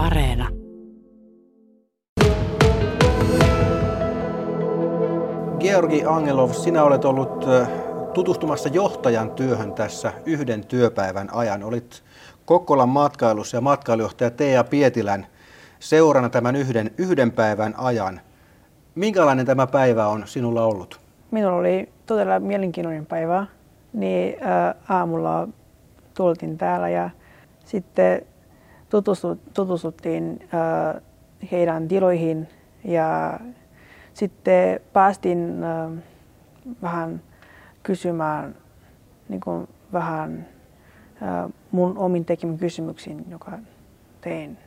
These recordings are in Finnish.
Areena. Georgi Angelov, sinä olet ollut tutustumassa johtajan työhön tässä yhden työpäivän ajan. Olit Kokkolan matkailussa ja matkailujohtaja Teija Pietilän seurana tämän yhden, yhden päivän ajan. Minkälainen tämä päivä on sinulla ollut? Minulla oli todella mielenkiintoinen päivä. Niin, ää, aamulla tultiin täällä ja sitten tutustuttiin ää, heidän tiloihin ja sitten päästiin ää, vähän kysymään niin kuin vähän ää, mun omin tekemän kysymyksiin, joka tein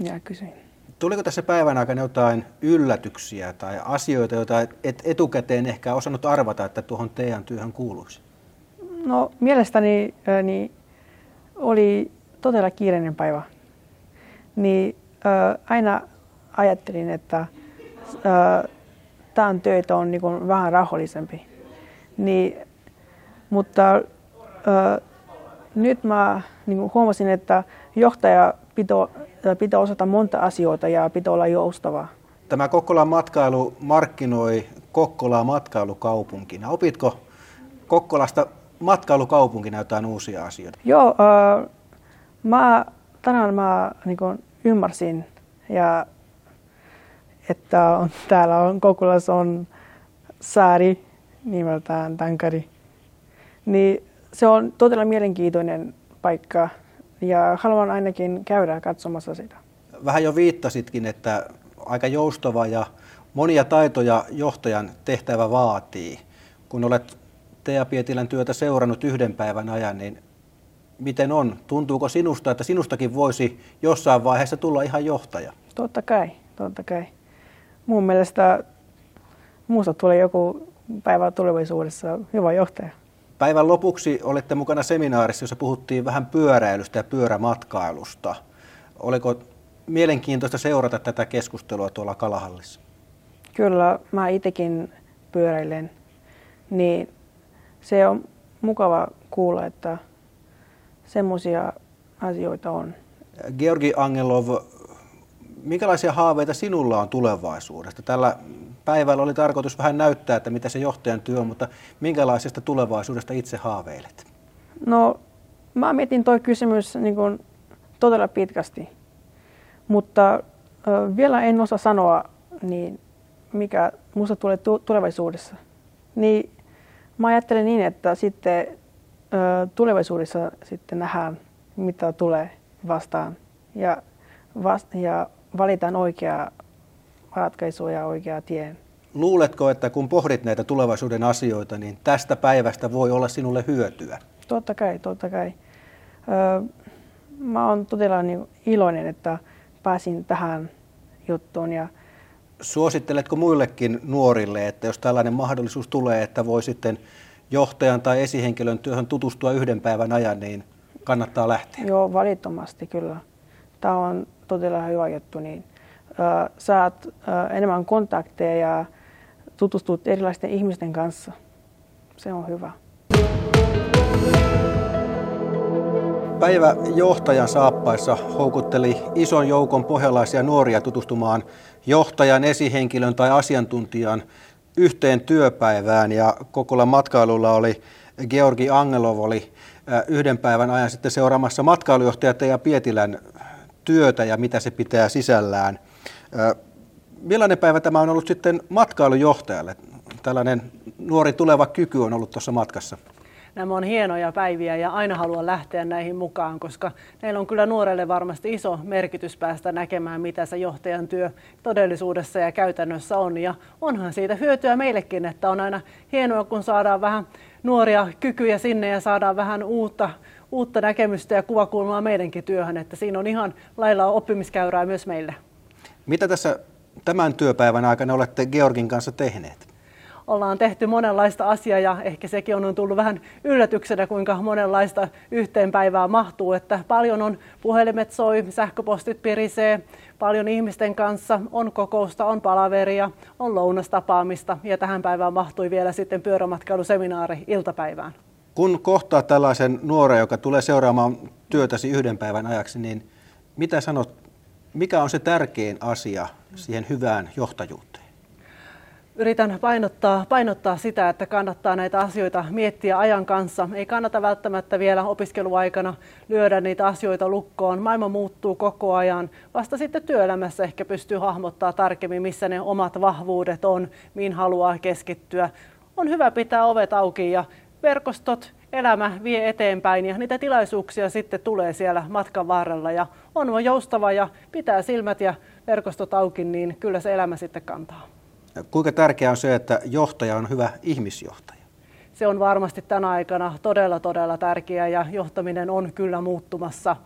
ja kysyin. Tuliko tässä päivän aikana jotain yllätyksiä tai asioita, joita et etukäteen ehkä osannut arvata, että tuohon teidän työhön kuuluisi? No mielestäni ää, niin oli todella kiireinen päivä. Niin ää, aina ajattelin, että tämän töitä on niin vähän rauhallisempi. Niin, mutta ää, nyt mä niin huomasin, että johtaja pitää, pitää osata monta asioita ja pitää olla joustava. Tämä Kokkolan matkailu markkinoi Kokkolaa matkailukaupunkina. Opitko Kokkolasta matkailukaupunkina jotain uusia asioita? Joo, äh, mä, tänään mä niin ymmärsin, ja, että on, täällä on Kokkolassa on saari nimeltään Tankari. Niin se on todella mielenkiintoinen paikka ja haluan ainakin käydä katsomassa sitä. Vähän jo viittasitkin, että aika joustava ja monia taitoja johtajan tehtävä vaatii. Kun olet Tea Pietilän työtä seurannut yhden päivän ajan, niin miten on? Tuntuuko sinusta, että sinustakin voisi jossain vaiheessa tulla ihan johtaja? Totta kai, totta kai. Mun mielestä muusta tulee joku päivä tulevaisuudessa hyvä johtaja. Päivän lopuksi olette mukana seminaarissa, jossa puhuttiin vähän pyöräilystä ja pyörämatkailusta. Oliko mielenkiintoista seurata tätä keskustelua tuolla Kalahallissa? Kyllä, mä itsekin pyöräilen. Niin se on mukava kuulla, että semmoisia asioita on. Georgi Angelov, minkälaisia haaveita sinulla on tulevaisuudesta? Tällä päivällä oli tarkoitus vähän näyttää, että mitä se johtajan työ on, mutta minkälaisesta tulevaisuudesta itse haaveilet? No, mä mietin toi kysymys niin kuin todella pitkästi, mutta ö, vielä en osaa sanoa, niin mikä minusta tulee tulevaisuudessa. Niin mä ajattelen niin, että sitten tulevaisuudessa sitten nähdään, mitä tulee vastaan ja, vast, ja valitaan oikea ratkaisu ja oikea tie. Luuletko, että kun pohdit näitä tulevaisuuden asioita, niin tästä päivästä voi olla sinulle hyötyä? Totta kai, totta kai. Öö, mä oon todella niin iloinen, että pääsin tähän juttuun. Ja Suositteletko muillekin nuorille, että jos tällainen mahdollisuus tulee, että voi sitten johtajan tai esihenkilön työhön tutustua yhden päivän ajan, niin kannattaa lähteä? Joo, valittomasti kyllä. Tämä on todella hyvä juttu. Niin, äh, saat äh, enemmän kontakteja ja tutustut erilaisten ihmisten kanssa. Se on hyvä. Päivä johtajan saappaissa houkutteli ison joukon pohjalaisia nuoria tutustumaan johtajan, esihenkilön tai asiantuntijan yhteen työpäivään ja Kokkolan matkailulla oli Georgi Angelov oli yhden päivän ajan sitten seuraamassa matkailujohtaja Teija Pietilän työtä ja mitä se pitää sisällään. Millainen päivä tämä on ollut sitten matkailujohtajalle? Tällainen nuori tuleva kyky on ollut tuossa matkassa. Nämä on hienoja päiviä ja aina haluan lähteä näihin mukaan, koska meillä on kyllä nuorelle varmasti iso merkitys päästä näkemään, mitä se johtajan työ todellisuudessa ja käytännössä on. Ja onhan siitä hyötyä meillekin, että on aina hienoa, kun saadaan vähän nuoria kykyjä sinne ja saadaan vähän uutta, uutta näkemystä ja kuvakulmaa meidänkin työhön, että siinä on ihan lailla oppimiskäyrää myös meille. Mitä tässä tämän työpäivän aikana olette Georgin kanssa tehneet? Ollaan tehty monenlaista asiaa ja ehkä sekin on tullut vähän yllätyksenä, kuinka monenlaista yhteen päivään mahtuu. Että paljon on puhelimet soi, sähköpostit pirisee, paljon ihmisten kanssa, on kokousta, on palaveria, on lounastapaamista ja tähän päivään mahtui vielä sitten pyörämatkailuseminaari iltapäivään. Kun kohtaa tällaisen nuoren, joka tulee seuraamaan työtäsi yhden päivän ajaksi, niin Mitä sanot, mikä on se tärkein asia siihen hyvään johtajuuteen? Yritän painottaa, painottaa sitä, että kannattaa näitä asioita miettiä ajan kanssa. Ei kannata välttämättä vielä opiskeluaikana lyödä niitä asioita lukkoon. Maailma muuttuu koko ajan. Vasta sitten työelämässä ehkä pystyy hahmottaa tarkemmin, missä ne omat vahvuudet on, mihin haluaa keskittyä. On hyvä pitää ovet auki ja verkostot, elämä vie eteenpäin ja niitä tilaisuuksia sitten tulee siellä matkan varrella ja on joustava ja pitää silmät ja verkostot auki, niin kyllä se elämä sitten kantaa. Kuinka tärkeää on se, että johtaja on hyvä ihmisjohtaja? Se on varmasti tänä aikana todella, todella tärkeää ja johtaminen on kyllä muuttumassa.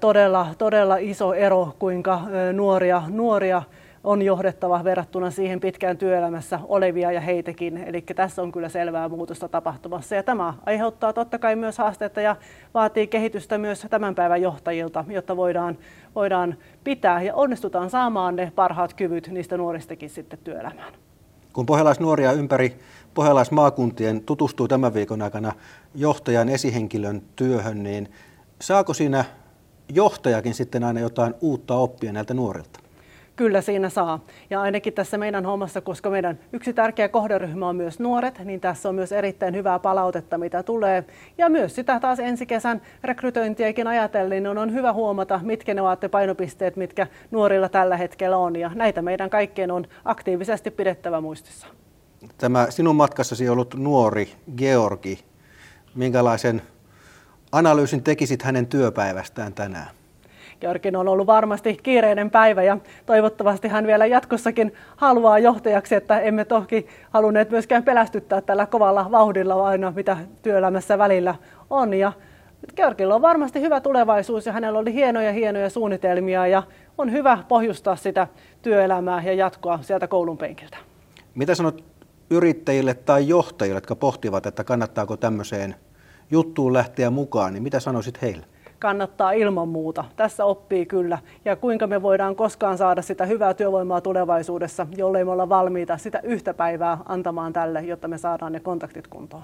Todella, todella iso ero, kuinka nuoria, nuoria on johdettava verrattuna siihen pitkään työelämässä olevia ja heitäkin. Eli tässä on kyllä selvää muutosta tapahtumassa ja tämä aiheuttaa totta kai myös haasteita ja vaatii kehitystä myös tämän päivän johtajilta, jotta voidaan, voidaan pitää ja onnistutaan saamaan ne parhaat kyvyt niistä nuoristakin sitten työelämään. Kun pohjalaisnuoria ympäri pohjalaismaakuntien tutustuu tämän viikon aikana johtajan esihenkilön työhön, niin saako siinä johtajakin sitten aina jotain uutta oppia näiltä nuorilta? Kyllä siinä saa. Ja ainakin tässä meidän hommassa, koska meidän yksi tärkeä kohderyhmä on myös nuoret, niin tässä on myös erittäin hyvää palautetta, mitä tulee. Ja myös sitä taas ensi kesän rekrytointiakin ajatellen, niin on hyvä huomata, mitkä ne ovat painopisteet, mitkä nuorilla tällä hetkellä on. Ja näitä meidän kaikkien on aktiivisesti pidettävä muistissa. Tämä sinun matkassasi ollut nuori Georgi, minkälaisen analyysin tekisit hänen työpäivästään tänään? Georgin on ollut varmasti kiireinen päivä ja toivottavasti hän vielä jatkossakin haluaa johtajaksi, että emme toki halunneet myöskään pelästyttää tällä kovalla vauhdilla aina, mitä työelämässä välillä on. Ja Georgilla on varmasti hyvä tulevaisuus ja hänellä oli hienoja hienoja suunnitelmia ja on hyvä pohjustaa sitä työelämää ja jatkoa sieltä koulun penkiltä. Mitä sanot yrittäjille tai johtajille, jotka pohtivat, että kannattaako tämmöiseen juttuun lähteä mukaan, niin mitä sanoisit heille? Kannattaa ilman muuta. Tässä oppii kyllä. Ja kuinka me voidaan koskaan saada sitä hyvää työvoimaa tulevaisuudessa, jollei me olla valmiita sitä yhtä päivää antamaan tälle, jotta me saadaan ne kontaktit kuntoon.